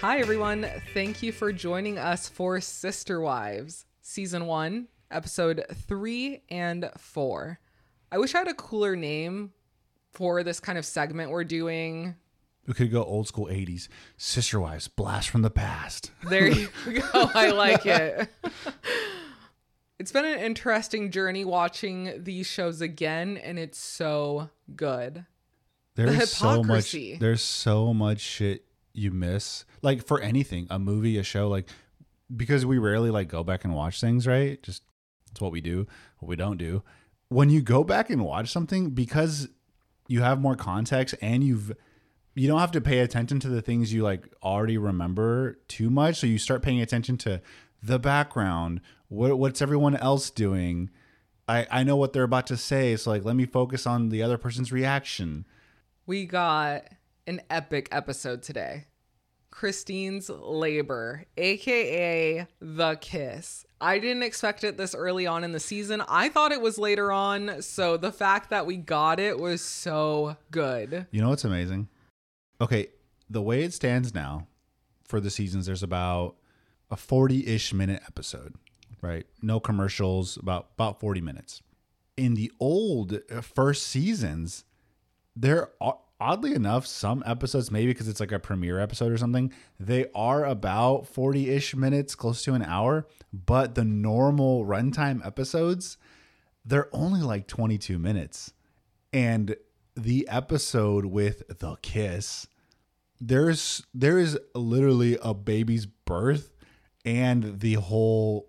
Hi, everyone. Thank you for joining us for Sister Wives, Season 1, Episode 3 and 4. I wish I had a cooler name for this kind of segment we're doing. We could go old school 80s. Sister Wives, blast from the past. There you go. I like it. it's been an interesting journey watching these shows again, and it's so good. There's so much there's so much shit you miss. Like for anything, a movie, a show, like because we rarely like go back and watch things, right? Just it's what we do, what we don't do. When you go back and watch something because you have more context and you've you don't have to pay attention to the things you like already remember too much. So you start paying attention to the background. What what's everyone else doing? I I know what they're about to say. So like let me focus on the other person's reaction. We got an epic episode today. Christine's labor, aka the kiss. I didn't expect it this early on in the season. I thought it was later on. So the fact that we got it was so good. You know what's amazing? Okay, the way it stands now for the seasons, there's about a 40-ish minute episode, right? No commercials, about about 40 minutes. In the old uh, first seasons, there are oddly enough some episodes maybe because it's like a premiere episode or something they are about 40-ish minutes close to an hour but the normal runtime episodes they're only like 22 minutes. And the episode with the kiss there's there is literally a baby's birth and the whole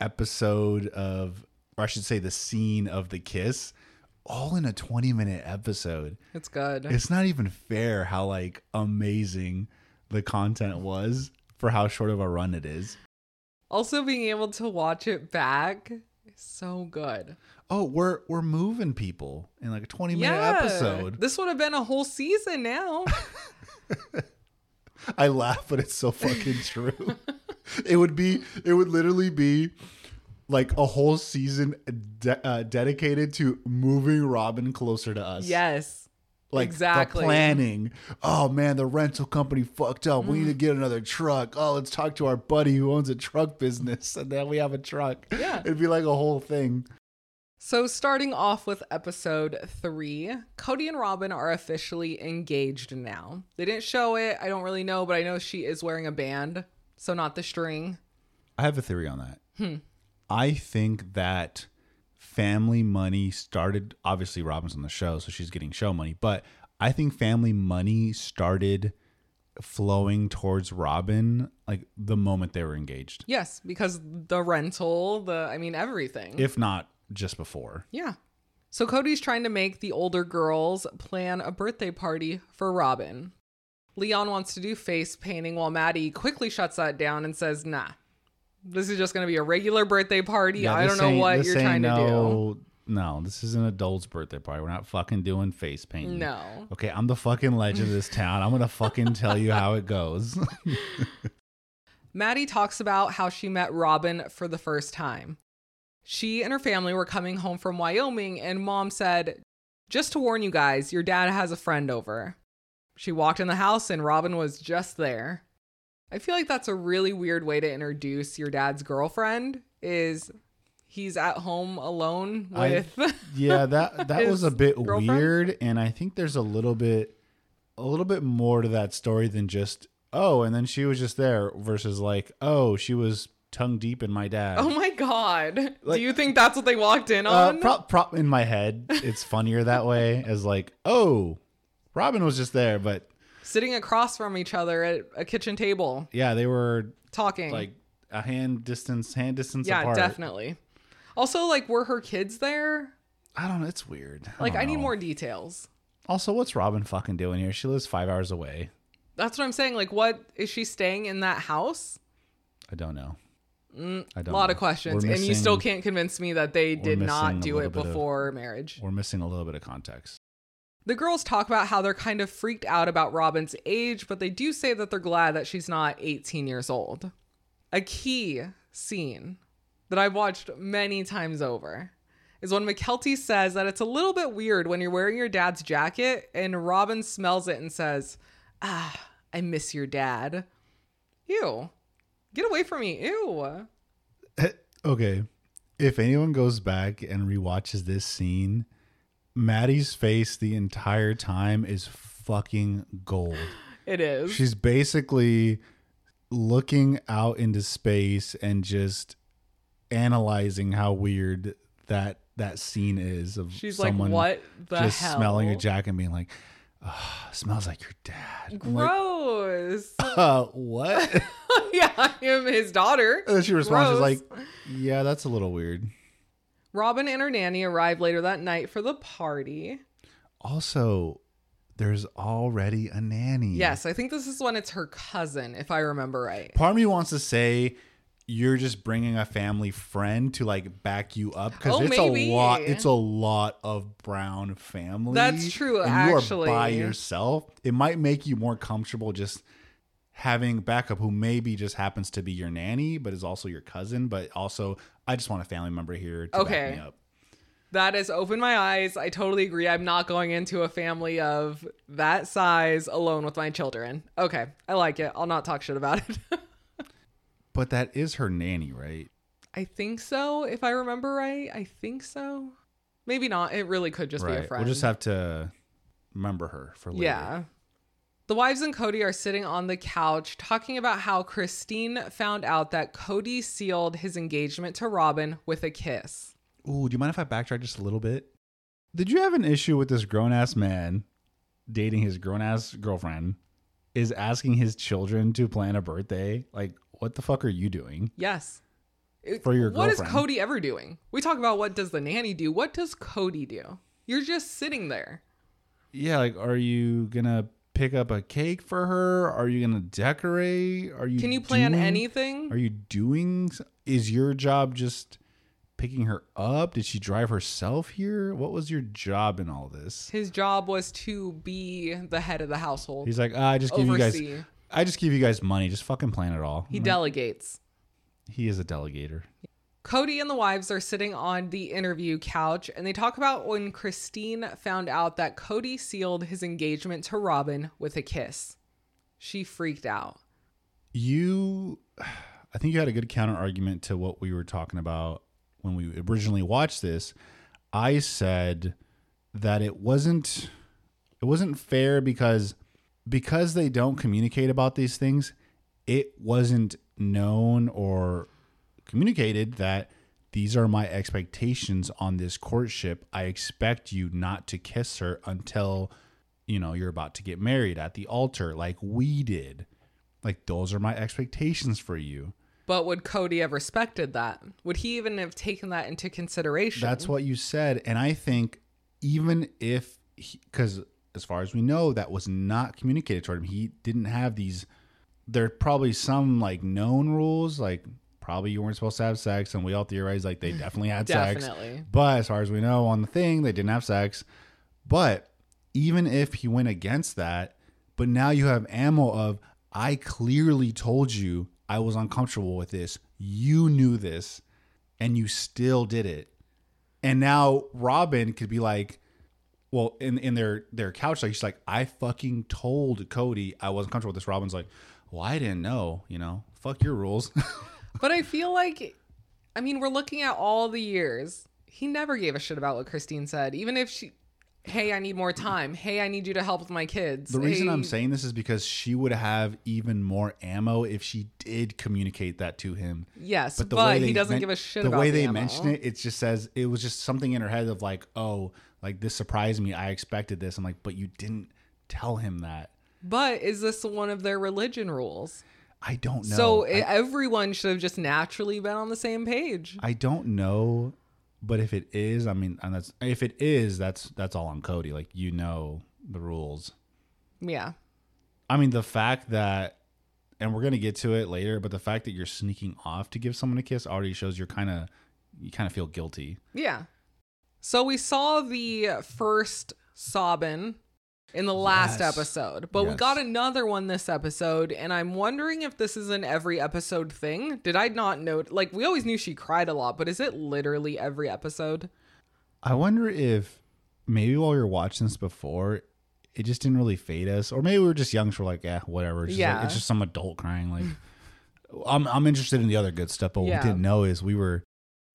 episode of or I should say the scene of the kiss all in a 20 minute episode It's good. it's not even fair how like amazing the content was for how short of a run it is also, being able to watch it back is so good. oh we're we're moving people in like a 20 minute yeah. episode This would have been a whole season now. I laugh, but it's so fucking true. it would be, it would literally be like a whole season de- uh, dedicated to moving Robyn closer to us. yes. like exactly. the planning. Oh man, the rental company fucked up. We need to get another truck. Oh, let's talk to our buddy who owns a truck business, and then we have a truck. Yeah. it'd be like a whole thing. So, starting off with episode three, Kody and Robyn are officially engaged now. They didn't show it. I don't really know, but I know she is wearing a band, so not the string. I have a theory on that. I think that family money started. Obviously, Robyn's on the show, so she's getting show money. But I think family money started flowing towards Robyn like the moment they were engaged, Yes, because the rental, the, I mean, everything. if not just before. yeah. So, Kody's trying to make the older girls plan a birthday party for Robyn. Leon wants to do face painting while Maddie quickly shuts that down and says, nah. This is just going to be a regular birthday party. Yeah, I don't know what you're trying to do. no, No, this is an adult's birthday party. We're not fucking doing face painting. No. Okay, I'm the fucking legend of this town. I'm gonna fucking tell you how it goes. Maddie talks about how she met Robyn for the first time. She and her family were coming home from Wyoming, and mom said, Just to warn you guys, your dad has a friend over. She walked in the house, and Robyn was just there. I feel like that's a really weird way to introduce your dad's girlfriend is he's at home alone I- with yeah, that that was a bit girlfriend? weird, and I think there's a little bit, a little bit more to that story than just oh, and then she was just there versus like oh, she was tongue deep in my dad. Oh my god. Like- Do you think that's what they walked in uh, on? prop, prop in my head, it's funnier that way as like oh, Robyn was just there, but Sitting across from each other at a kitchen table yeah, they were talking. like a hand distance, hand distance yeah, apart. definitely. Also, like, were her kids there? I don't know. It's weird. Like, don't I need more details. Also, what's Robyn fucking doing here? She lives five hours away. That's what I'm saying. Like, what is she staying in that house? I don't know. I Mm, A don't. a lot know. of questions, We're and you still can't convince me that they did not do it bit of- before marriage. We're missing a little bit of context. The girls talk about how they're kind of freaked out about Robyn's age, but they do say that they're glad that she's not 18 years old. A key scene that I've watched many times over is when Mykelti says that it's a little bit weird when you're wearing your dad's jacket and Robyn smells it and says, Ah, I miss your dad. Ew. Get away from me. Ew. okay. If anyone goes back and rewatches this scene, Maddie's face the entire time is fucking gold. It is. She's basically looking out into space and just analyzing how weird that that scene is of She's someone like, what the just hell? smelling a jacket and being like, "Ah, smells like your dad. I'm like, Gross. uh, what? yeah, I am his daughter. and then she responds, she's Gross. like, yeah, that's a little weird. Robyn and her nanny arrive later that night for the party. Also, there's already a nanny. Yes, I think this is when it's her cousin, if I remember right. Part of me wants to say you're just bringing a family friend to like back you up because Oh, it's maybe. a lot. It's a lot of brown family. That's true, And you actually. are by yourself. It might make you more comfortable just having backup who maybe just happens to be your nanny, but is also your cousin. But also, I just want a family member here to Okay. back me up. That has opened my eyes. I totally agree. I'm not going into a family of that size alone with my children. Okay, I like it. I'll not talk shit about it. But that is her nanny, right? I think so, if I remember right. I think so. Maybe not. It really could just be a friend. We'll just have to remember her for later. Yeah. The wives and Kody are sitting on the couch talking about how Christine found out that Kody sealed his engagement to Robyn with a kiss. Ooh, do you mind if I backtrack just a little bit? Did you have an issue with this grown ass man dating his grown ass girlfriend is asking his children to plan a birthday? Like, what the fuck are you doing? Yes. For your What is girlfriend. Kody ever doing? We talk about what does the nanny do? What does Kody do? You're just sitting there. Yeah, like, are you gonna pick up a cake for her? Are you gonna decorate? Are you Can you plan doing- anything? Are you doing? Is your job just picking her up? Did she drive herself here? What was your job in all this? His job was to be the head of the household. He's like, ah, I just give you guys, I just give you guys money. Just fucking plan it all. He I'm like, delegates. he is a delegator. Kody and the wives are sitting on the interview couch and they talk about when Christine found out that Kody sealed his engagement to Robyn with a kiss. She freaked out. You, I think you had a good counter argument to what we were talking about when we originally watched this. I said that it wasn't, it wasn't fair because because they don't communicate about these things. It wasn't known or communicated that these are my expectations on this courtship. I expect you not to kiss her until you know you're about to get married at the altar like we did. Like those are my expectations for you. But would Kody have respected that? Would he even have taken that into consideration? That's what you said and I think even if cuz as far as we know that was not communicated toward him. He didn't have these there are probably some like known rules like probably you weren't supposed to have sex and we all theorize like they definitely had sex. But as far as we know on the thing, they didn't have sex. But even if he went against that, but now you have ammo of I clearly told you I was uncomfortable with this. You knew this and you still did it. And now Robyn could be like, well, in in their their couch, like she's like, I fucking told Kody I wasn't comfortable with this. Robyn's like, well, I didn't know, you know, fuck your rules. But I feel like, I mean, we're looking at all the years. He never gave a shit about what Christine said. Even if she, hey, I need more time. Hey, I need you to help with my kids. The reason Hey- I'm saying this is because she would have even more ammo if she did communicate that to him. Yes, but, the way he doesn't men- give a shit the about way the they ammo. mention it. It just says it was just something in her head of like, oh, like this surprised me. I expected this. I'm like, but you didn't tell him that. But is this one of their religion rules? I don't know. So I, everyone should have just naturally been on the same page. I don't know, but if it is, I mean, and that's if it is, that's that's all on Kody. Like you know the rules. Yeah. I mean, the fact that, and we're gonna get to it later, but the fact that you're sneaking off to give someone a kiss already shows you're kind of, you kind of feel guilty. Yeah. So we saw the first sobbing in the last Yes. episode, but we got another one this episode, and I'm wondering if this is an every episode thing. Did I not note? Like, we always knew she cried a lot, but is it literally every episode? I wonder if maybe while we were watching this before, it just didn't really fade us, or maybe we were just young, so we're like, yeah, whatever. It's just, like- Yeah. it's just some adult crying. Like, I'm I'm interested in the other good stuff, but what Yeah. we didn't know is we were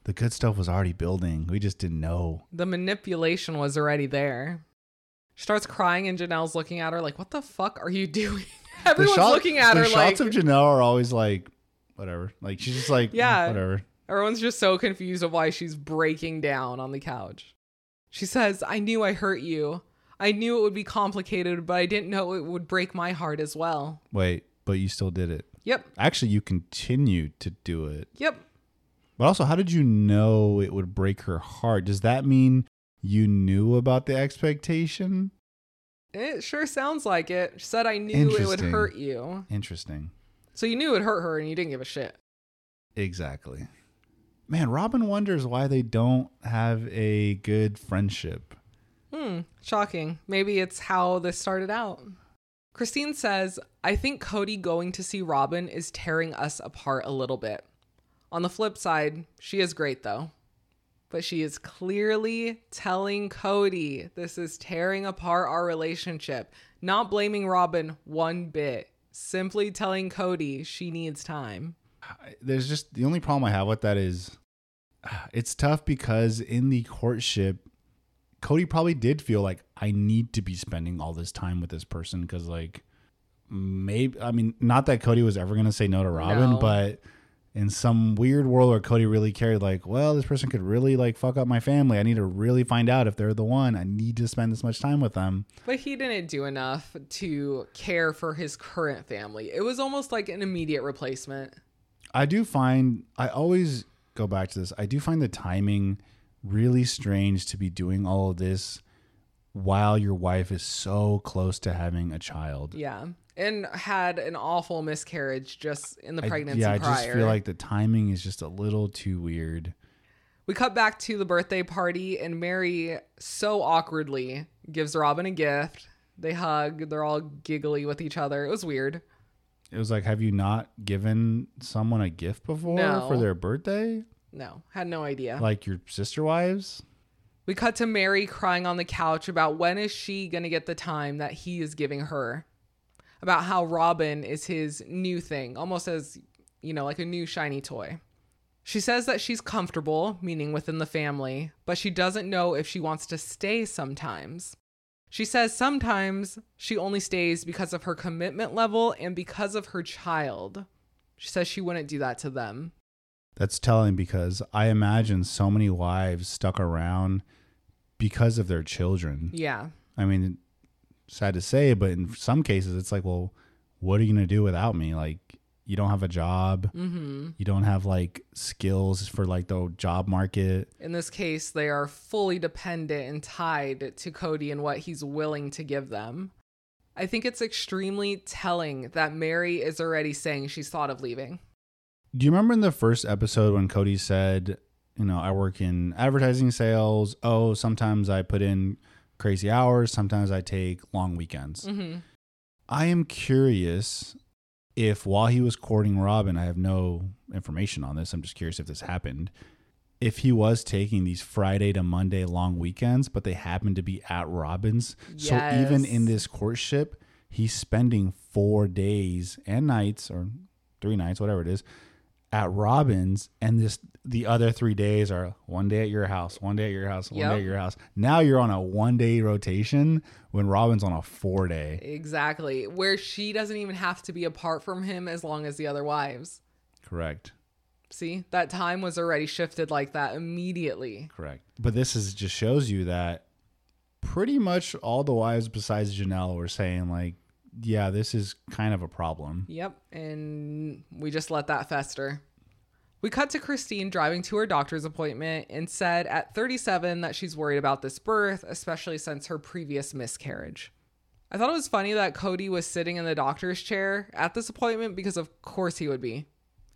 the good stuff was already building. We just didn't know. The manipulation was already there. She starts crying, and Janelle's looking at her like, "What the fuck are you doing?" Everyone's shot- looking at her like, shots of Janelle are always like, whatever. Like she's just like, yeah, whatever. Everyone's just so confused of why she's breaking down on the couch. She says, I knew I hurt you. I knew it would be complicated, but I didn't know it would break my heart as well. Wait, but you still did it. Yep, Actually, you continued to do it. yep. But also, how did you know it would break her heart? Does that mean you knew about the expectation? It sure sounds like it. She said, I knew it would hurt you. Interesting. So you knew it hurt her and you didn't give a shit. Exactly. Man, Robyn wonders why they don't have a good friendship. Hmm, shocking. Maybe it's how this started out. Christine says, I think Kody going to see Robyn is tearing us apart a little bit. On the flip side, she is great though. But she is clearly telling Kody this is tearing apart our relationship, not blaming Robyn one bit, simply telling Kody she needs time. There's just the only problem I have with that is it's tough because in the courtship, Kody probably did feel like I need to be spending all this time with this person because, like, maybe, I mean, not that Kody was ever going to say no to Robyn, No. but in some weird world where Kody really cared, like, well, this person could really, like, fuck up my family. I need to really find out if they're the one. I need to spend this much time with them. But he didn't do enough to care for his current family. It was almost like an immediate replacement. I do find I always go back to this. I do find the timing really strange to be doing all of this while your wife is so close to having a child. Yeah. And had an awful miscarriage just in the I- pregnancy yeah, I just feel like the timing is just a little too weird. we cut back to the birthday party, and Meri so awkwardly gives Robyn a gift. They hug, they're all giggly with each other. It was weird. It was like, have you not given someone a gift before No. for their birthday? No, had no idea. Like your sister wives? We cut to Meri crying on the couch about when is she going to get the time that he is giving her. About how Robyn is his new thing, almost as, you know, like a new shiny toy. She says that she's comfortable, meaning within the family, but she doesn't know if she wants to stay sometimes. She says sometimes she only stays because of her commitment level and because of her child. She says she wouldn't do that to them. That's telling because I imagine so many wives stuck around because of their children. Yeah. I mean, sad to say, but in some cases, it's like, well, what are you going to do without me? Like, you don't have a job. Mm-hmm. You don't have like skills for like the job market. In this case, they are fully dependent and tied to Kody and what he's willing to give them. I think it's extremely telling that Meri is already saying she's thought of leaving. Do you remember in the first episode when Kody said, you know, I work in advertising sales. Oh, sometimes I put in crazy hours. Sometimes I take long weekends. Mm-hmm. I am curious if while he was courting Robyn, I have no information on this. I'm just curious if this happened. If he was taking these Friday to Monday long weekends, but they happened to be at Robyn's. So even in this courtship, he's spending four days and nights or three nights, whatever it is, at Robyn's, and this the other three days are one day at your house, one day at your house, one Yep. day at your house. Now you're on a one day rotation when Robyn's on a four day. Exactly. Where she doesn't even have to be apart from him as long as the other wives. Correct. See, that time was already shifted like that immediately. Correct. But this is just shows you that pretty much all the wives besides Janelle were saying like, yeah, this is kind of a problem. Yep. And we just let that fester. We cut to Christine driving to her doctor's appointment and said at 37 that she's worried about this birth, especially since her previous miscarriage. I thought it was funny that Kody was sitting in the doctor's chair at this appointment because, of course, he would be.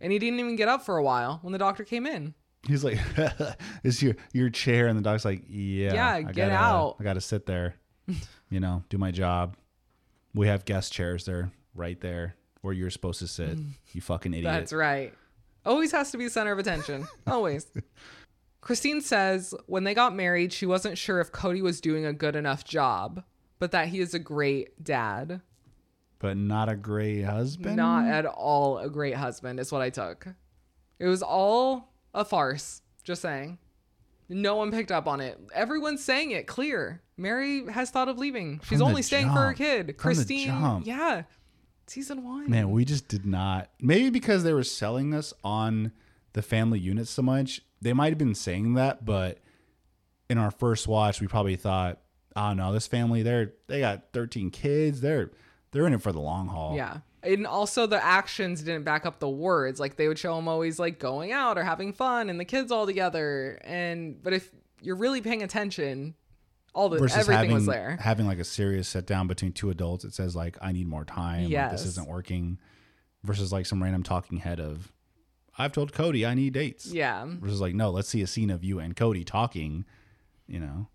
And he didn't even get up for a while when the doctor came in. He's like, "Is your your chair?" And the dog's like, "Yeah, Yeah, I get gotta- out." I got to sit there, you know, do my job." We have guest chairs there, right there where you're supposed to sit. Mm. You fucking idiot. That's right. Always has to be the center of attention. Always. Christine says when they got married, she wasn't sure if Kody was doing a good enough job, but that he is a great dad. but not a great husband. Not at all a great husband, is what I took. It was all a farce. Just saying. No one picked up on it. Everyone's saying it clear. Meri has thought of leaving. She's From the only staying for her jump. kid. From the Christine. jump. Yeah. Season one. Man, we just did not. Maybe because they were selling us on the family unit so much, they might have been saying that. But in our first watch, we probably thought, "Oh no, this family they're they got 13 kids. They're they're in it for the long haul." Yeah. And also the actions didn't back up the words. Like they would show them always like going out or having fun and the kids all together. And but if you're really paying attention, all the Versus everything having was there. having like a serious sit down between two adults, it says like, "I need more time. like, Yes. this isn't working." Versus like some random talking head of, "I've told Kody I need dates." Yeah. Versus like, "No, let's see a scene of you and Kody talking." You know.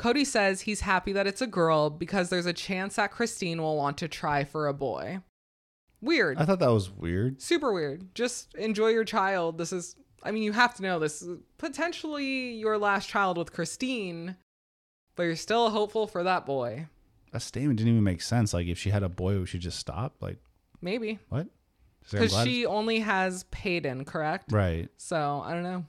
Kody says he's happy that it's a girl because there's a chance that Christine will want to try for a boy. Weird. I thought that was weird. Super weird. Just enjoy your child. This is, I mean, you have to know this is potentially your last child with Christine, but you're still hopeful for that boy. That statement didn't even make sense. Like, if she had a boy, would she just stop? Like, Maybe. what? She's like, "I'm Because she only has Paedon, correct? right. So I don't know.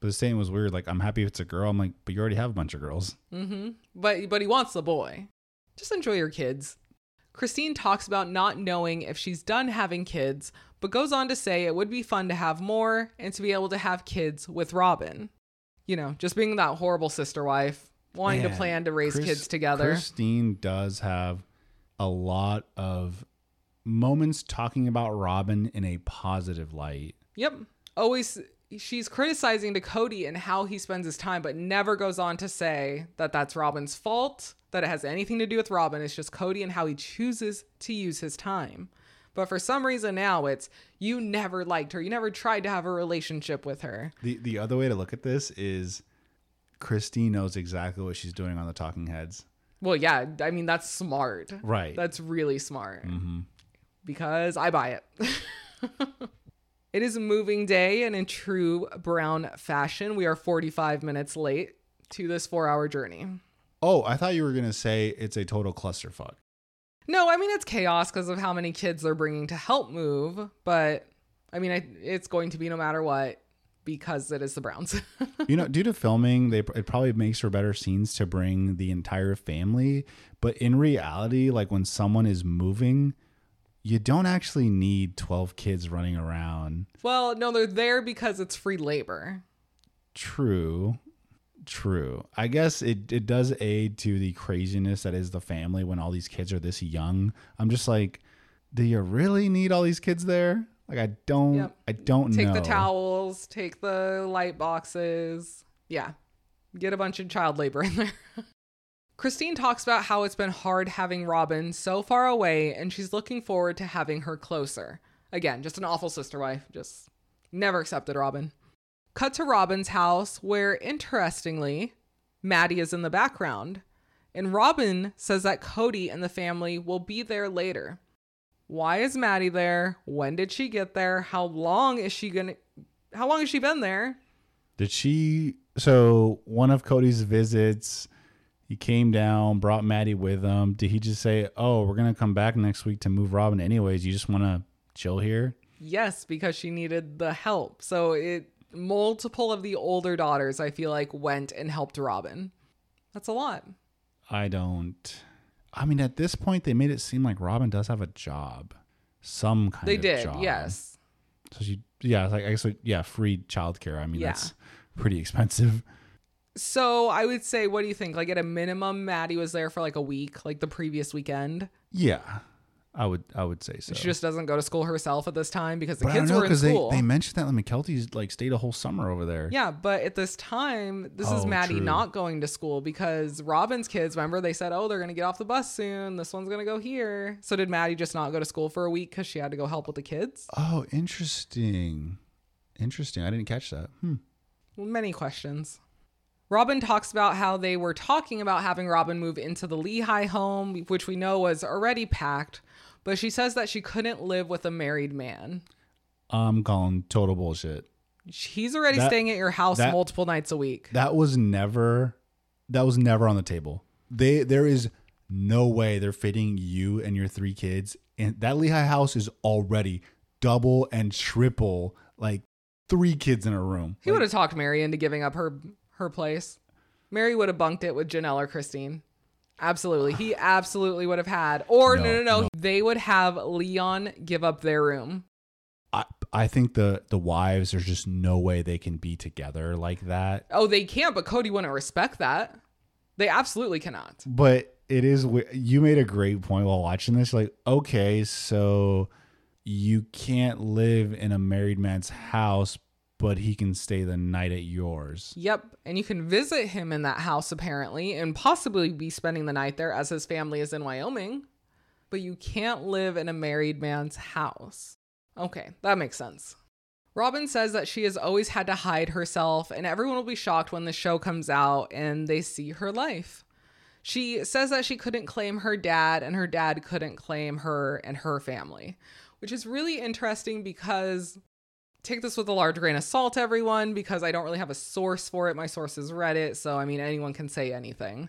But the statement was weird. Like, I'm happy if it's a girl. I'm like, but you already have a bunch of girls. Mm-hmm. But but he wants the boy. Just enjoy your kids. Christine talks about not knowing if she's done having kids, but goes on to say it would be fun to have more and to be able to have kids with Robyn. You know, just being that horrible sister wife, wanting to plan to raise Chris- kids together. Christine does have a lot of moments talking about Robyn in a positive light. Yep. Always she's criticizing to Kody and how he spends his time, but never goes on to say that that's Robyn's fault, that it has anything to do with Robyn. It's just Kody and how he chooses to use his time. But for some reason now it's you never liked her. You never tried to have a relationship with her. The the other way to look at this is Christine knows exactly what she's doing on the Talking Heads. Well, yeah, I mean that's smart. Right. That's really smart. mm-hmm. because I buy it. it is a moving day, and in true Brown fashion, we are 45 minutes late to this four hour journey. Oh, I thought you were gonna say it's a total clusterfuck. No, I mean, it's chaos because of how many kids they're bringing to help move, but I mean, I, it's going to be no matter what because it is the Browns. you know, due to filming, they it probably makes for better scenes to bring the entire family. But in reality, like when someone is moving, you don't actually need twelve kids running around. well, no, they're there because it's free labor. True. True. I guess it, it does aid to the craziness that is the family when all these kids are this young. I'm just like, do you really need all these kids there? Like I don't Yep. I don't Take know. the towels, take the light boxes. Yeah. Get a bunch of child labor in there. Christine talks about how it's been hard having Robyn so far away and she's looking forward to having her closer. Again, just an awful sister wife. Just never accepted Robyn. Cut to Robyn's house where, interestingly, Maddie is in the background. And Robyn says that Kody and the family will be there later. Why is Maddie there? When did she get there? How long is she gonna how long has she been there? Did she so one of Kody's visits he came down, brought Maddie with him. Did he just say, "Oh, we're going to come back next week to move Robyn anyways. You just want to chill here?" Yes, because she needed the help. So it multiple of the older daughters I feel like went and helped Robyn. That's a lot. I don't I mean, at this point they made it seem like Robyn does have a job. Some kind of job. They of did, job. yes. So she, yeah, like I guess, like, yeah, free childcare. I mean, Yeah. that's pretty expensive. So I would say, what do you think? Like at a minimum, Maddie was there for like a week, like the previous weekend. Yeah, I would, I would say so. She just doesn't go to school herself at this time because the but kids know were in because they, school. they mentioned that Mykelti's like stayed a whole summer over there. yeah, but at this time, this is Oh, Maddie true. not going to school because Robyn's kids, remember, they said, oh, they're going to get off the bus soon. This one's going to go here. So did Maddie just not go to school for a week because she had to go help with the kids? Oh, interesting. Interesting. I didn't catch that. Hmm. Many questions. Robyn talks about how they were talking about having Robyn move into the Lehi home, which we know was already packed, but she says that she couldn't live with a married man. I'm calling total bullshit. He's already That- staying at your house that- multiple nights a week. That was never that was never on the table. They there is no way they're fitting you and your three kids. And that Lehi house is already double and triple, like three kids in a room. He Like, would have talked Meri into giving up her her place. Meri would have bunked it with Janelle or Christine. Absolutely. He absolutely would have had. Or no, No, no, no. no. They would have Leon give up their room. I, I think the the wives, there's just no way they can be together like that. Oh, they can't, but Kody wouldn't respect that. They absolutely cannot. But it is you made a great point while watching this. Like, okay, so you can't live in a married man's house, but he can stay the night at yours. Yep. And you can visit him in that house apparently and possibly be spending the night there as his family is in Wyoming. But you can't live in a married man's house. Okay, that makes sense. Robyn says that she has always had to hide herself, and everyone will be shocked when the show comes out and they see her life. She says that she couldn't claim her dad, and her dad couldn't claim her and her family, which is really interesting because take this with a large grain of salt, everyone, because I don't really have a source for it. My source is Reddit, so I mean, anyone can say anything.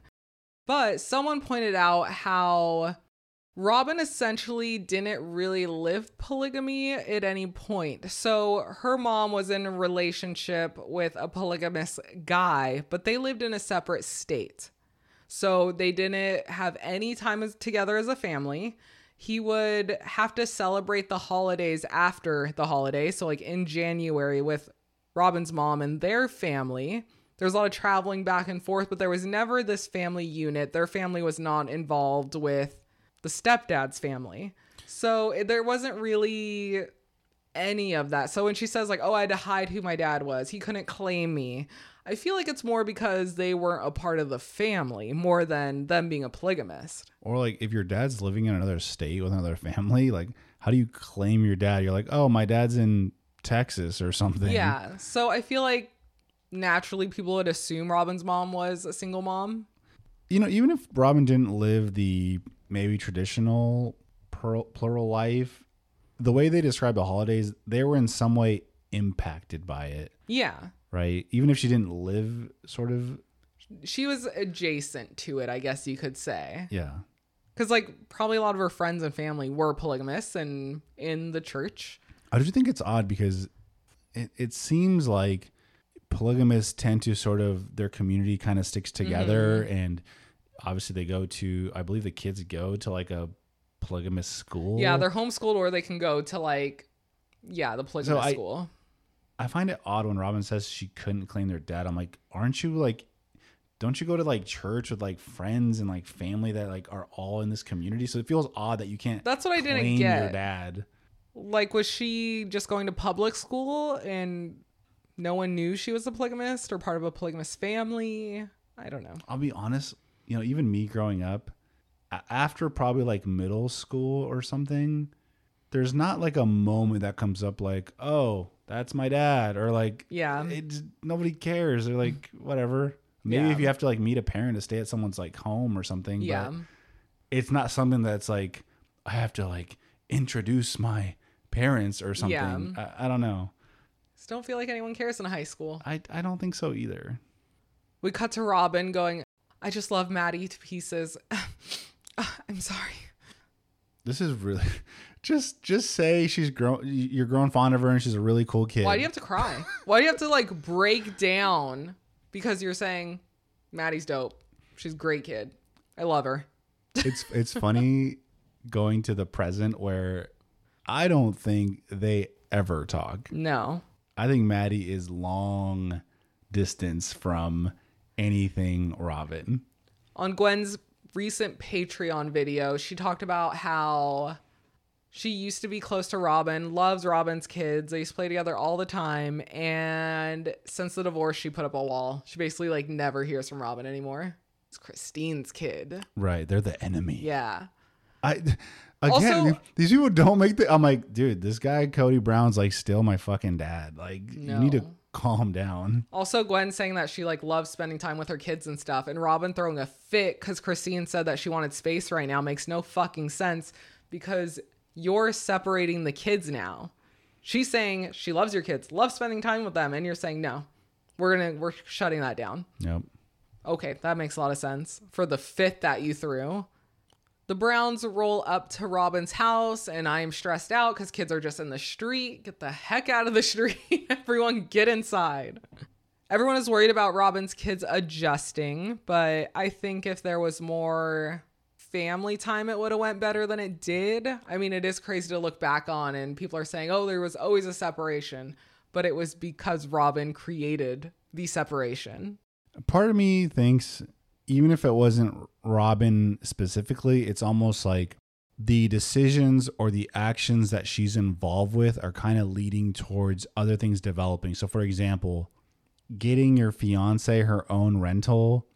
But someone pointed out how Robyn essentially didn't really live polygamy at any point. So her mom was in a relationship with a polygamous guy, but they lived in a separate state. So they didn't have any time together as a family. He would have to celebrate the holidays after the holiday. So, like in January with Robyn's mom and their family. There was a lot of traveling back and forth, but there was never this family unit. Their family was not involved with the stepdad's family. So it- there wasn't really any of that. So when she says like, "Oh, I had to hide who my dad was. He couldn't claim me." I feel like it's more because they weren't a part of the family more than them being a polygamist. Or like if your dad's living in another state with another family, like how do you claim your dad? You're like, oh, my dad's in Texas or something. Yeah. So I feel like naturally people would assume Robyn's mom was a single mom. You know, even if Robyn didn't live the maybe traditional plural, life, the way they describe the holidays, they were in some way impacted by it, Yeah. Right? Even if she didn't live sort of, She was adjacent to it, I guess you could say. yeah. Because, like, probably a lot of her friends and family were polygamists and in the church. I do think it's odd because it, it seems like polygamists tend to sort of their community kind of sticks together Mm-hmm. and obviously they go to I believe the kids go to like a polygamous school. Yeah, they're homeschooled or they can go to, like, yeah, the polygamous I- school. I find it odd when Robyn says she couldn't claim their dad. I'm like, aren't you like don't you go to like church with like friends and like family that like are all in this community? So it feels odd that you can't That's what I didn't claim your get. dad. Like, was she just going to public school and no one knew she was a polygamist or part of a polygamous family? I don't know. I'll be honest, you know, even me growing up, after probably like middle school or something, there's not like a moment that comes up like, oh, that's my dad, or like, Yeah. nobody cares. They're like, whatever. Maybe Yeah. if you have to like meet a parent to stay at someone's like home or something, Yeah. but it's not something that's like, I have to like introduce my parents or something. Yeah. I, I don't know. Just don't feel like anyone cares in high school. I, I don't think so either. We cut to Robyn going, I just love Maddie to pieces. I'm sorry. This is really just just say she's grown you're growing fond of her and she's a really cool kid. Why do you have to cry? Why do you have to like break down because you're saying Maddie's dope? She's a great kid. I love her. it's it's funny going to the present where I don't think they ever talk. No. I think Maddie is long distance from anything Robyn. On Gwen's recent Patreon video, she talked about how she used to be close to Robyn, loves Robyn's kids. They used to play together all the time. And since the divorce, she put up a wall. She basically like never hears from Robyn anymore. It's Christine's kid. Right, they're the enemy. Yeah. I again Also- these people don't make the I'm like, dude, this guy Kody Brown's like still my fucking dad. Like you need to calm down. Also, Gwen saying that she like loves spending time with her kids and stuff, and Robyn throwing a fit because Christine said that she wanted space right now makes no fucking sense because you're separating the kids now. She's saying she loves your kids, loves spending time with them, and you're saying no. We're gonna we're shutting that down. Yep. Okay, that makes a lot of sense for the fit that you threw. The Browns roll up to Robyn's house, and I am stressed out because kids are just in the street. Get the heck out of the street. Everyone get inside. Everyone is worried about Robyn's kids adjusting, but I think if there was more family time it would have went better than it did. I mean, it is crazy to look back on and people are saying, "Oh, there was always a separation," but it was because Robyn created the separation. Part of me thinks even if it wasn't Robyn specifically, it's almost like the decisions or the actions that she's involved with are kind of leading towards other things developing. So for example, getting your fiance her own rental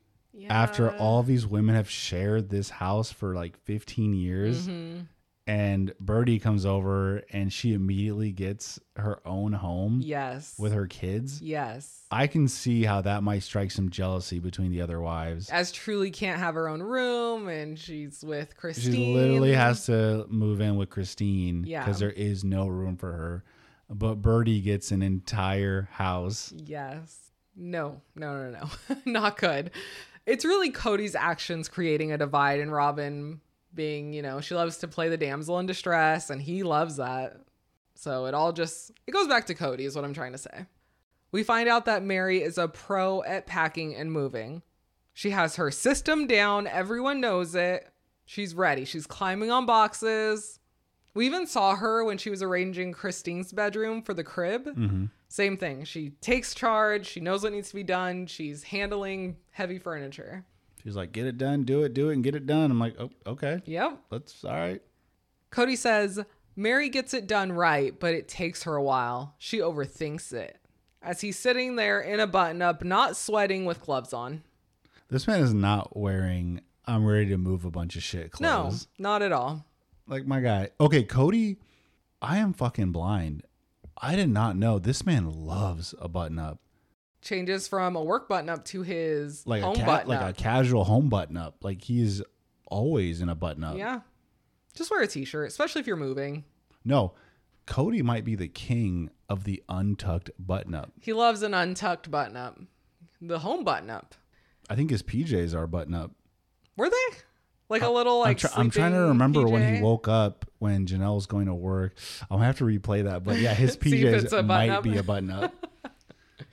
after all these women have shared this house for like 15 years Mhm. and Birdie comes over and she immediately gets her own home Yes. with her kids. yes. I can see how that might strike some jealousy between the other wives. As Truely can't have her own room and she's with Christine. She literally has to move in with Christine Yeah. because there is no room for her. But Birdie gets an entire house. Yes. No, no, no, no. Not good. It's really Kody's actions creating a divide and Robyn being, you know, she loves to play the damsel in distress and he loves that. So it all just it goes back to Kody is what I'm trying to say. We find out that Meri is a pro at packing and moving. She has her system down, everyone knows it. She's ready. She's climbing on boxes. We even saw her when she was arranging Christine's bedroom for the crib. hmm Same thing. She takes charge. She knows what needs to be done. She's handling heavy furniture. She's like, get it done, do it, do it, and get it done. I'm like, oh, okay, Yep. that's all right. Kody says Meri gets it done right, but it takes her a while. She overthinks it. As he's sitting there in a button up, not sweating with gloves on. This man is not wearing, I'm ready to move a bunch of shit clothes. No, not at all. Like my guy. Okay, Kody, I am fucking blind. I did not know this man loves a button up. Changes from a work button up to his Like home a ca- button like a casual home button up. Like he's always in a button up. yeah. Just wear a t-shirt, especially if you're moving. No, Kody might be the king of the untucked button up. He loves an untucked button up. The home button up. I think his PJs are button up. Were they? Like a little like I'm, try- I'm trying to remember when he woke up when Janelle was going to work. I'll have to replay that, but yeah, his See if it's a PJs might up. be a button up.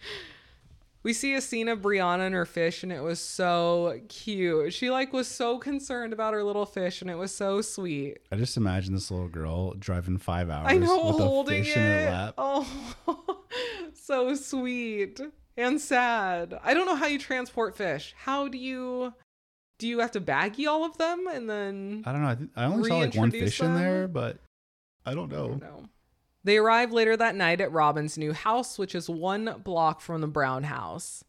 We see a scene of Breanna and her fish, and it was so cute. She like was so concerned about her little fish, and it was so sweet. I just imagine this little girl driving five hours I know, with a holding fish it. in her lap. Oh, so sweet and sad. I don't know how you transport fish. How do you? Do you have to baggie all of them and then? I don't know. I, think, I only saw like one fish in there, but I don't know. No. They arrive later that night at Robyn's new house, which is one block from the Brown house.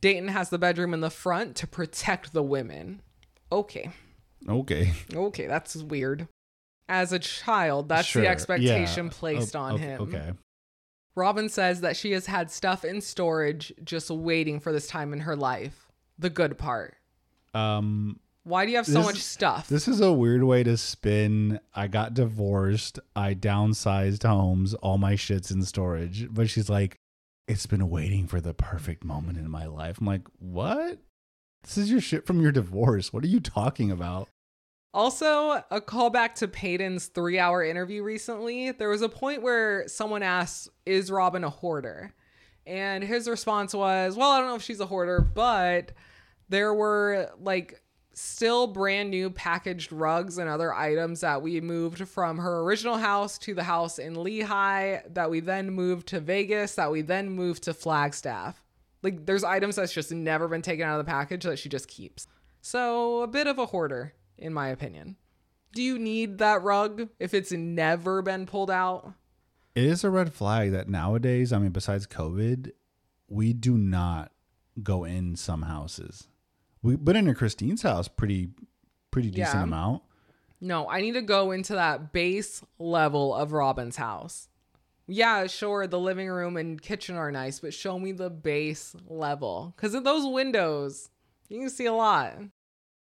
Dayton has the bedroom in the front to protect the women. Okay. Okay. Okay, that's weird. As a child, that's Sure, the expectation yeah. placed O- on okay, him. Okay. Robyn says that she has had stuff in storage just waiting for this time in her life. The good part. Um, Why do you have so This- much stuff? this is a weird way to spin. I got divorced. I downsized homes. All my shit's in storage. But she's like, it's been waiting for the perfect moment in my life. I'm like, what? This is your shit from your divorce. What are you talking about? Also, a callback to Paedon's three hour interview recently. There was a point where someone asked, Is Robyn a hoarder? And his response was, Well, I don't know if she's a hoarder, but there were like still brand new packaged rugs and other items that we moved from her original house to the house in Lehi, that we then moved to Vegas, that we then moved to Flagstaff. Like, there's items that's just never been taken out of the package that she just keeps. So, a bit of a hoarder, in my opinion. Do you need that rug if it's never been pulled out? It is a red flag that nowadays, I mean, besides COVID, we do not go in some houses. We been in Christine's house pretty, pretty decent Yeah. amount. No, I need to go into that base level of Robyn's house. Yeah, sure, the living room and kitchen are nice, but show me the base level. Because of those windows, you can see a lot.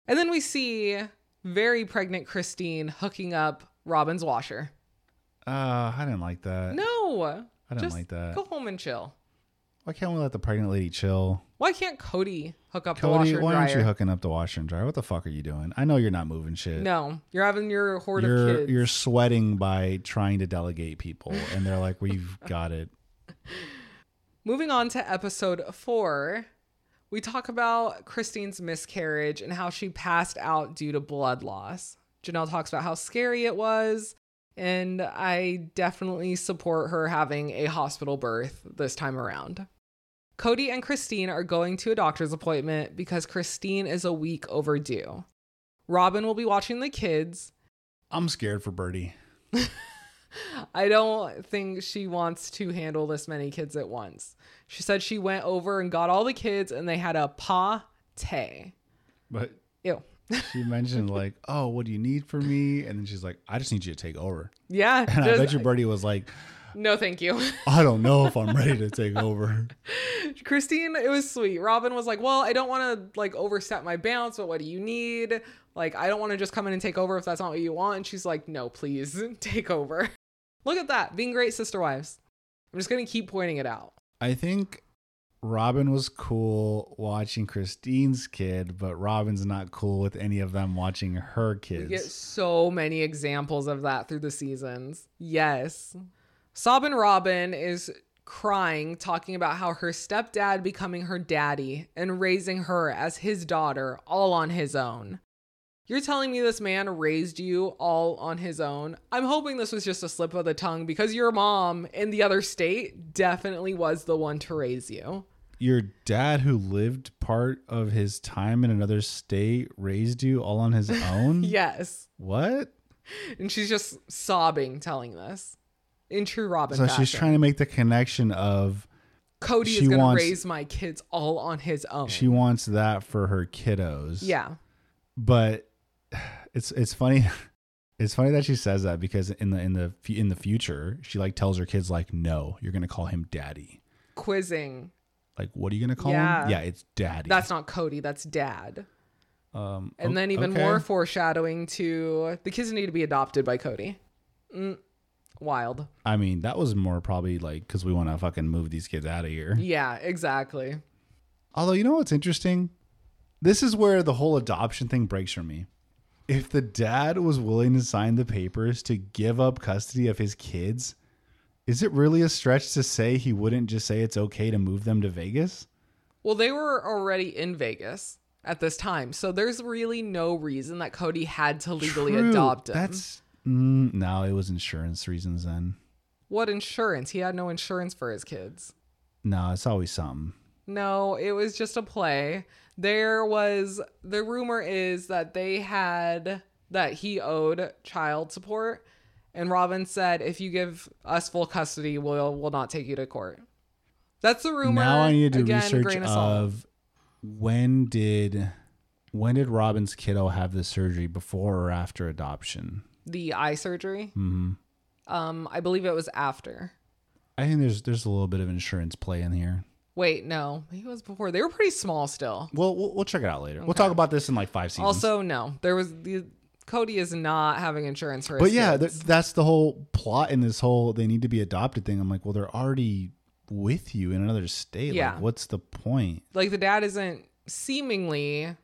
And then we see very pregnant Christine hooking up Robyn's washer. Uh, I didn't like that. No, I didn't like that. Go home and chill. Why can't we let the pregnant lady chill? Why can't Kody hook up the washer and why dryer? aren't you hooking up the washer and dryer? What the fuck are you doing? I know you're not moving shit. no, you're having your horde of you're kids. you're sweating by trying to delegate people, and they're like, "We've got it." Moving on to episode four, we talk about Christine's miscarriage and how she passed out due to blood loss. Janelle talks about how scary it was, and I definitely support her having a hospital birth this time around. Kody and Christine are going to a doctor's appointment because Christine is a week overdue. Robyn will be watching the kids. I'm scared for Birdie. I don't think she wants to handle this many kids at once. She said she went over and got all the kids and they had a pate. But Ew. she mentioned like, "Oh, what do you need from me?" And then she's like, "I just need you to take over." Yeah. And I bet your Birdie was like, no, thank you. "I don't know if I'm ready to take over." Christine, it was sweet. Robyn was like, Well, I don't want to like overstep my bounds, but what do you need? Like, I don't want to just come in and take over if that's not what you want. And she's like, No, please take over. Look at that. Being great sister wives. I'm just going to keep pointing it out. I think Robyn was cool watching Christine's kid, but Robyn's not cool with any of them watching her kids. We get so many examples of that through the seasons. Yes. Sobbin Robyn is crying, talking about how her stepdad becoming her daddy and raising her as his daughter all on his own. You're telling me this man raised you all on his own? I'm hoping this was just a slip of the tongue because your mom in the other state definitely was the one to raise you. Your dad, who lived part of his time in another state, raised you all on his own? Yes. What? And she's just sobbing telling this in true Robyn So fashion. she's trying to make the connection of Kody is going to wants- raise my kids all on his own. she wants that for her kiddos. yeah. but it's it's funny it's funny that she says that because in the in the in the future she like tells her kids like no you're gonna call him daddy Quizzing. like what are you gonna call Yeah. him yeah it's daddy That's not Kody, that's dad. um And then even more foreshadowing to the kids need to be adopted by Kody. Mm, wild. i mean that was more probably like because we want to fucking move these kids out of here Yeah, exactly. although you know what's interesting this is where the whole adoption thing breaks for me if the dad was willing to sign the papers to give up custody of his kids is it really a stretch to say he wouldn't just say it's okay to move them to vegas Well, they were already in Vegas at this time, so there's really no reason that Kody had to legally True. adopt him. That's mm, no, it was insurance reasons then. what insurance? He had no insurance for his kids. No, it's always something. No, it was just a play. There was the rumor is that they had that he owed child support and Robyn said if you give us full custody, we'll we'll not take you to court. That's the rumor. now I need to do Again, research of of when did when did Robyn's kiddo have the surgery before or after adoption? The eye surgery. hmm Um, I believe it was after. I think there's there's a little bit of insurance play in here. Wait, no, maybe it was before. They were pretty small still. Well, we'll, we'll check it out later. We'll talk about this in like five seasons. Also, no, there was the Kody is not having insurance for his but yeah, th- that's the whole plot in this whole they need to be adopted thing. I'm like, well, they're already with you in another state. Yeah. Like, what's the point? like the dad isn't seemingly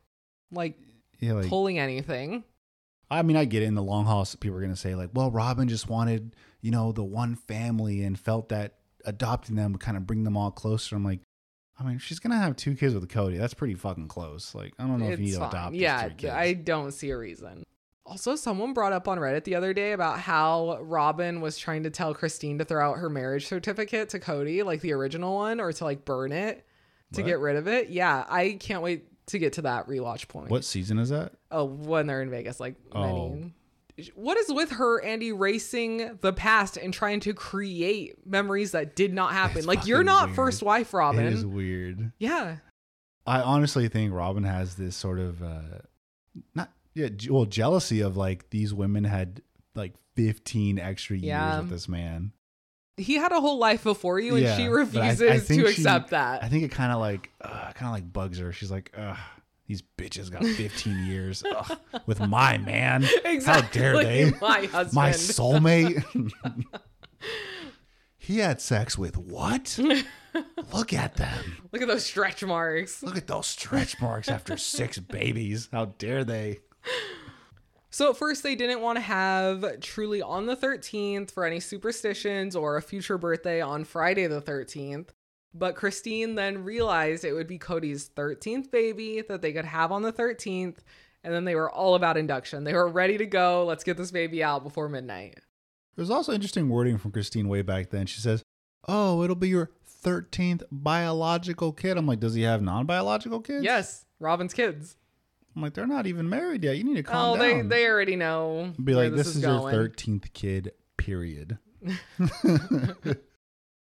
like Yeah, like pulling anything. I mean, I get it. In the long haul, people are going to say, like, well, Robyn just wanted, you know, the one family and felt that adopting them would kind of bring them all closer. I'm like, I mean, she's going to have two kids with Kody. That's pretty fucking close. Like, I don't know if you need to adopt Yeah, three kids. I don't see a reason. Also, someone brought up on Reddit the other day about how Robyn was trying to tell Christine to throw out her marriage certificate to Kody, like the original one, or to like burn it to What? get rid of it. Yeah, I can't wait to get to that rewatch point. what season is that? Oh, when they're in Vegas, like Oh. many. What is with her and erasing the past and trying to create memories that did not happen? It's like you're not weird. first wife, Robyn. It is weird. yeah, I honestly think Robyn has this sort of, uh, not, yeah, well, jealousy of like these women had like 15 extra years Yeah. with this man. He had a whole life before you, and Yeah, she but I- I refuses to she- accept that. I think it kind of like, uh, kind of like bugs her. She's like, ugh, these bitches got 15 years ugh, with my man. exactly. How dare they? My husband. My soulmate. He had sex with what? Look at them. Look at those stretch marks. Look at those stretch marks after six babies. How dare they? So at first they didn't want to have Truely on the 13th for any superstitions or a future birthday on Friday the 13th. But Christine then realized it would be Kody's 13th baby that they could have on the 13th. And then they were all about induction. They were ready to go. Let's get this baby out before midnight. There's also interesting wording from Christine way back then. She says, Oh, it'll be your 13th biological kid. I'm like, Does he have non biological kids? Yes, Robyn's kids. I'm like, They're not even married yet. You need to calm Oh, they, down. they already know. Be where like, This, is, going. your 13th kid, period.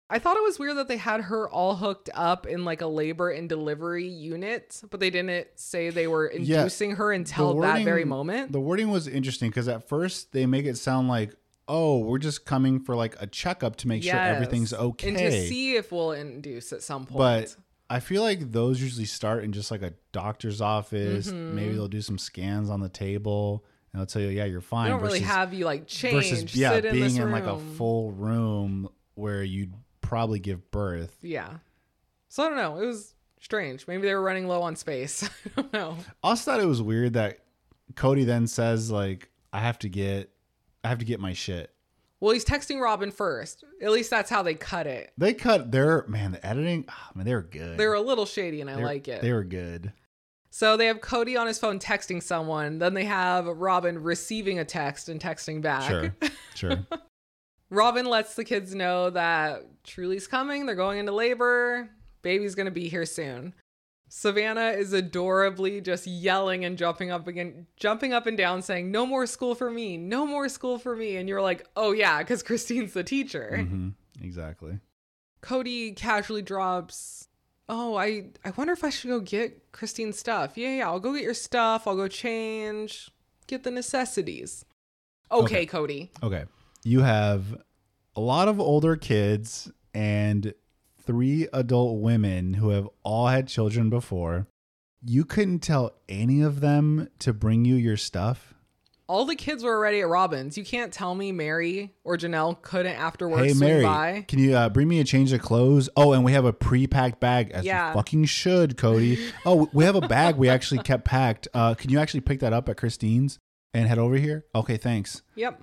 I thought it was weird that they had her all hooked up in like a labor and delivery unit, but they didn't say they were Yeah, inducing her until The that very moment. The wording was interesting because at first they make it sound like, Oh, we're just coming for like a checkup to make sure everything's okay. And to see if we'll induce at some point. But I feel like those usually start in just like a doctor's office. Mm-hmm. Maybe they'll do some scans on the table and they'll tell you, yeah, you're fine. they don't really versus- have you like change, versus yeah, in being in like a full room where you'd probably give birth. Yeah. So I don't know. It was strange. Maybe they were running low on space. I don't know. I also thought it was weird that Cody then says like, I have to get, I have to get my shit. Well, he's texting Robyn first. At least that's how they cut it. They cut their man, the editing. ah, man, they were good. They were a little shady, and I They were- like it. They were good. So they have Kody on his phone texting someone. Then they have Robyn receiving a text and texting back. Sure, sure. Robyn lets the kids know that Truely's coming. They're going into labor. Baby's going to be here soon. Savanah is adorably just yelling and jumping up again, jumping up and down, saying, "No more school for me! No more school for me!" And you're like, "Oh yeah, because Christine's the teacher." hmm exactly. Kody casually drops, "Oh, I I wonder if I should go get Christine's stuff. Yeah, yeah, I'll go get your stuff. I'll go change, get the necessities." Okay, Okay. Kody. Okay. You have a lot of older kids and three adult women who have all had children before. You couldn't tell any of them to bring you your stuff. All the kids were already at Robyn's. You can't tell me Meri or Janelle couldn't afterwards hey, swing Meri, by. can you uh, bring me a change of clothes? Oh, and we have a pre-packed bag, as Yeah. you fucking should, Kody. oh, we have a bag we actually kept packed. Uh, can you actually pick that up at Christine's and head over here? Okay, thanks. Yep.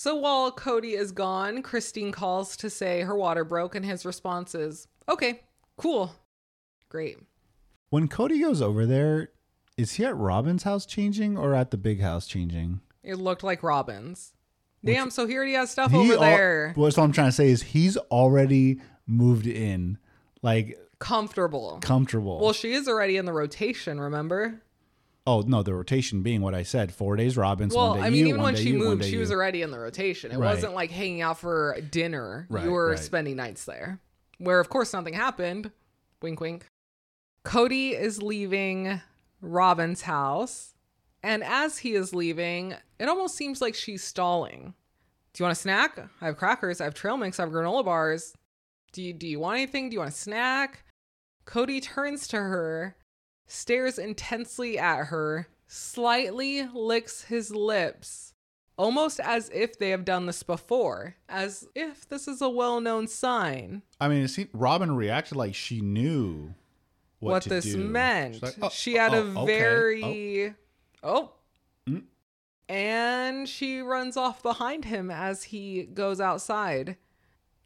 So while Kody is gone, Christine calls to say her water broke, and his response is, Okay, cool. Great. When Kody goes over there, is he at Robyn's house changing or at the big house changing? It looked like Robyn's. Damn, so he already has stuff over al- there. What's what I'm trying to say is he's already moved in, like Comfortable. comfortable. Well, she is already in the rotation, remember? Oh no, the rotation being what I said: four days Robyn's, Well, one day I mean, you, even when she you, moved, she was already in the rotation. It Right. wasn't like hanging out for dinner. Right, you were right. spending nights there. Where, of course, nothing happened. Wink, wink. Kody is leaving Robyn's house. And as he is leaving, it almost seems like she's stalling. Do you want a snack? I have crackers. I have trail mix. I have granola bars. Do you, do you want anything? Do you want a snack? Kody turns to her, stares intensely at her, slightly licks his lips, almost as if they have done this before, as if this is a well known sign. I mean, it seemed, Robyn reacted like she knew what, What, to this do. meant. Like, "Oh, she had a oh, okay. very. Oh. Mm. And she runs off behind him as he goes outside.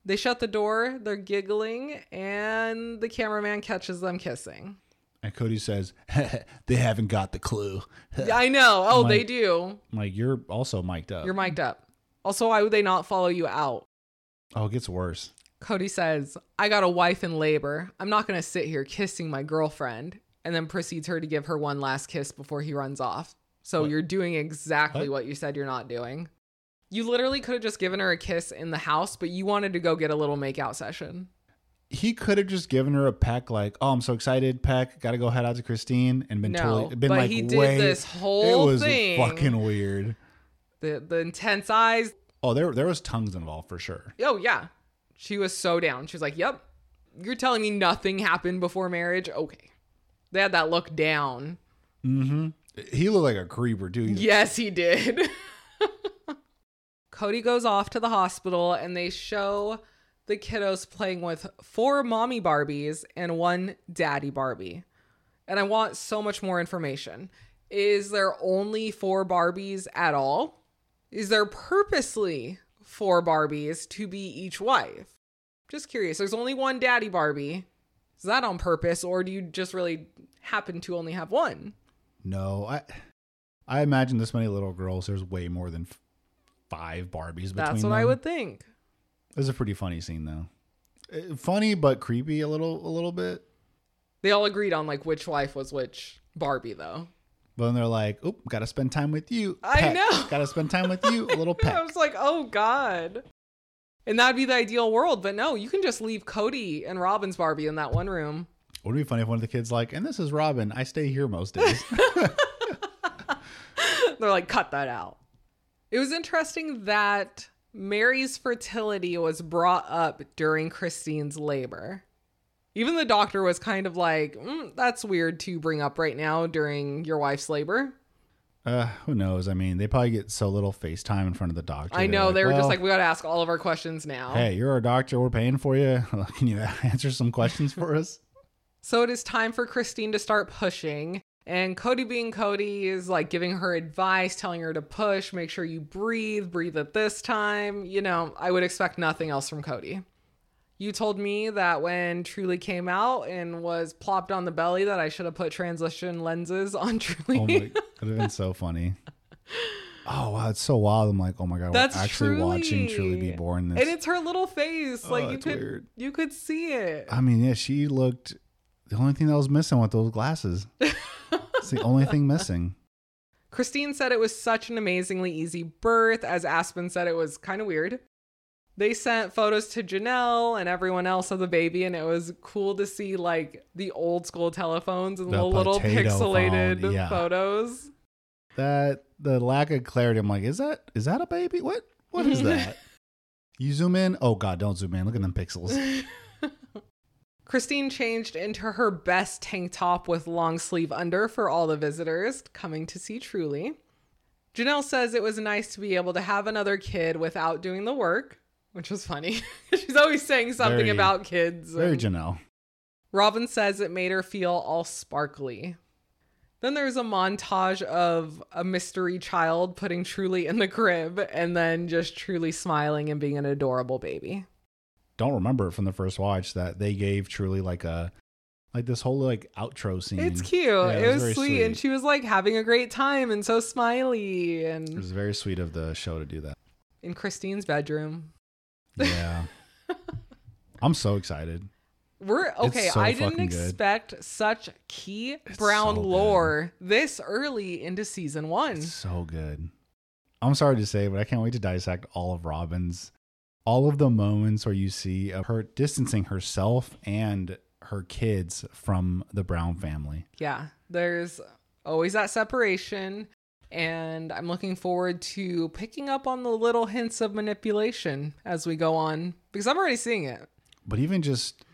They shut the door, they're giggling, and the cameraman catches them kissing. And Kody says, "They haven't got the clue." I know. Oh, My- they do. I'm like, you're also mic'd up. You're mic'd up. Also, why would they not follow you out? oh, it gets worse. Kody says, I got a wife in labor. I'm not going to sit here kissing my girlfriend. And then proceeds her to give her one last kiss before he runs off. So What? you're doing exactly What? what you said you're not doing. You literally could have just given her a kiss in the house, but you wanted to go get a little makeout session. He could have just given her a peck, like, "Oh, I'm so excited, peck. Got to go head out to Christine," and been No, totally been but like, he did "Wait." this whole It was thing. fucking weird. The the intense eyes. Oh, there there was tongues involved for sure. Oh yeah. She was so down. She was like, "Yep. You're telling me nothing happened before marriage? Okay." They had that look down. Mm-hmm. He looked like a creeper, dude. Yes, he did. Kody goes off to the hospital and they show the kiddos playing with four mommy Barbies and one daddy Barbie. And I want so much more information. Is there only four Barbies at all? Is there purposely four Barbies to be each wife? Just curious. There's only one daddy Barbie. Is that on purpose, or do you just really happen to only have one? No, I I imagine this many little girls. There's way more than f- five Barbies between them. That's what them. I would think. It was a pretty funny scene though. Uh, Funny but creepy a little a little bit. They all agreed on like which wife was which Barbie, though. But then they're like, "Oop, gotta spend time with you." I know. Gotta spend time with you. A little I was like, oh god. And that'd be the ideal world, but no, you can just leave Kody and Robyn's Barbie in that one room. Would it be funny if one of the kids like, and this is Robyn. I stay here most days. They're like, cut that out. It was interesting that Meri's fertility was brought up during Christine's labor. Even the doctor was kind of like, mm, that's weird to bring up right now during your wife's labor. uh, who knows? I mean, they probably get so little FaceTime in front of the doctor. I know. they were just like, we got to ask all of our questions now. Hey, you're our doctor. We're paying for you. Can you answer some questions for us? So it is time for Christine to start pushing. And Kody, being Kody, is like giving her advice, telling her to push, make sure you breathe, breathe at this time. You know, I would expect nothing else from Kody. You told me that when Truely came out and was plopped on the belly, that I should have put transition lenses on Truely. Oh my, it would have been so funny. Oh wow, it's so wild. I'm like, oh my god, That's we're actually watching Truely. Truely be born. This, and it's her little face. Oh, like you could weird. you could see it. I mean, yeah, she looked. The only thing that was missing with those glasses. it's the only thing missing. Christine said it was such an amazingly easy birth, as Aspen said it was kind of weird. They sent photos to Janelle and everyone else of the baby, and it was cool to see like the old school telephones and The the little pixelated yeah. photos. That the lack of clarity. I'm like, is that is that a baby? What what is that? you zoom in. Oh god, don't zoom in. Look at them pixels. Christine changed into her best tank top with long sleeve under for all the visitors coming to see Truely. Janelle says it was nice to be able to have another kid without doing the work, which was funny. She's always saying something Very- about kids. Very Janelle. Robyn says it made her feel all sparkly. Then there's a montage of a mystery child putting Truely in the crib and then just Truely smiling and being an adorable baby. Don't remember it from the first watch that they gave Truely like a like this whole like outro scene. It's cute. Yeah, it was very sweet. And she was like having a great time and so smiley. And it was very sweet of the show to do that. in Christine's bedroom. Yeah. I'm so excited. We're okay. so I didn't fucking good. expect such key Brown so good. lore this early into season one. It's so good. I'm sorry to say, but I can't wait to dissect all of Robyn's, all of the moments where you see of her distancing herself and her kids from the Brown family. yeah, there's always that separation. And I'm looking forward to picking up on the little hints of manipulation as we go on because I'm already seeing it. But even just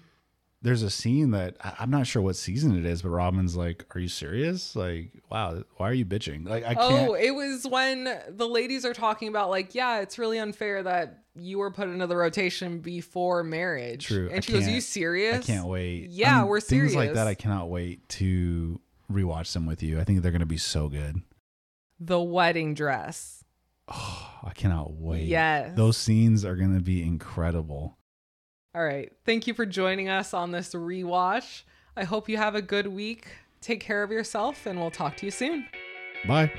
there's a scene that I- I'm not sure what season it is, but Robyn's like, "Are you serious? Like, wow, why are you bitching? Like, I can't." Oh, it was when the ladies are talking about, like, yeah, it's really unfair that you were put into the rotation before marriage. True. And I she goes, you serious? I can't wait. Yeah, we're serious. Things like that, I cannot wait to rewatch them with you. I think they're going to be so good. The wedding dress. Oh, I cannot wait. Yes. Those scenes are going to be incredible. All right. Thank you for joining us on this rewatch. I hope you have a good week. Take care of yourself, and we'll talk to you soon. Bye.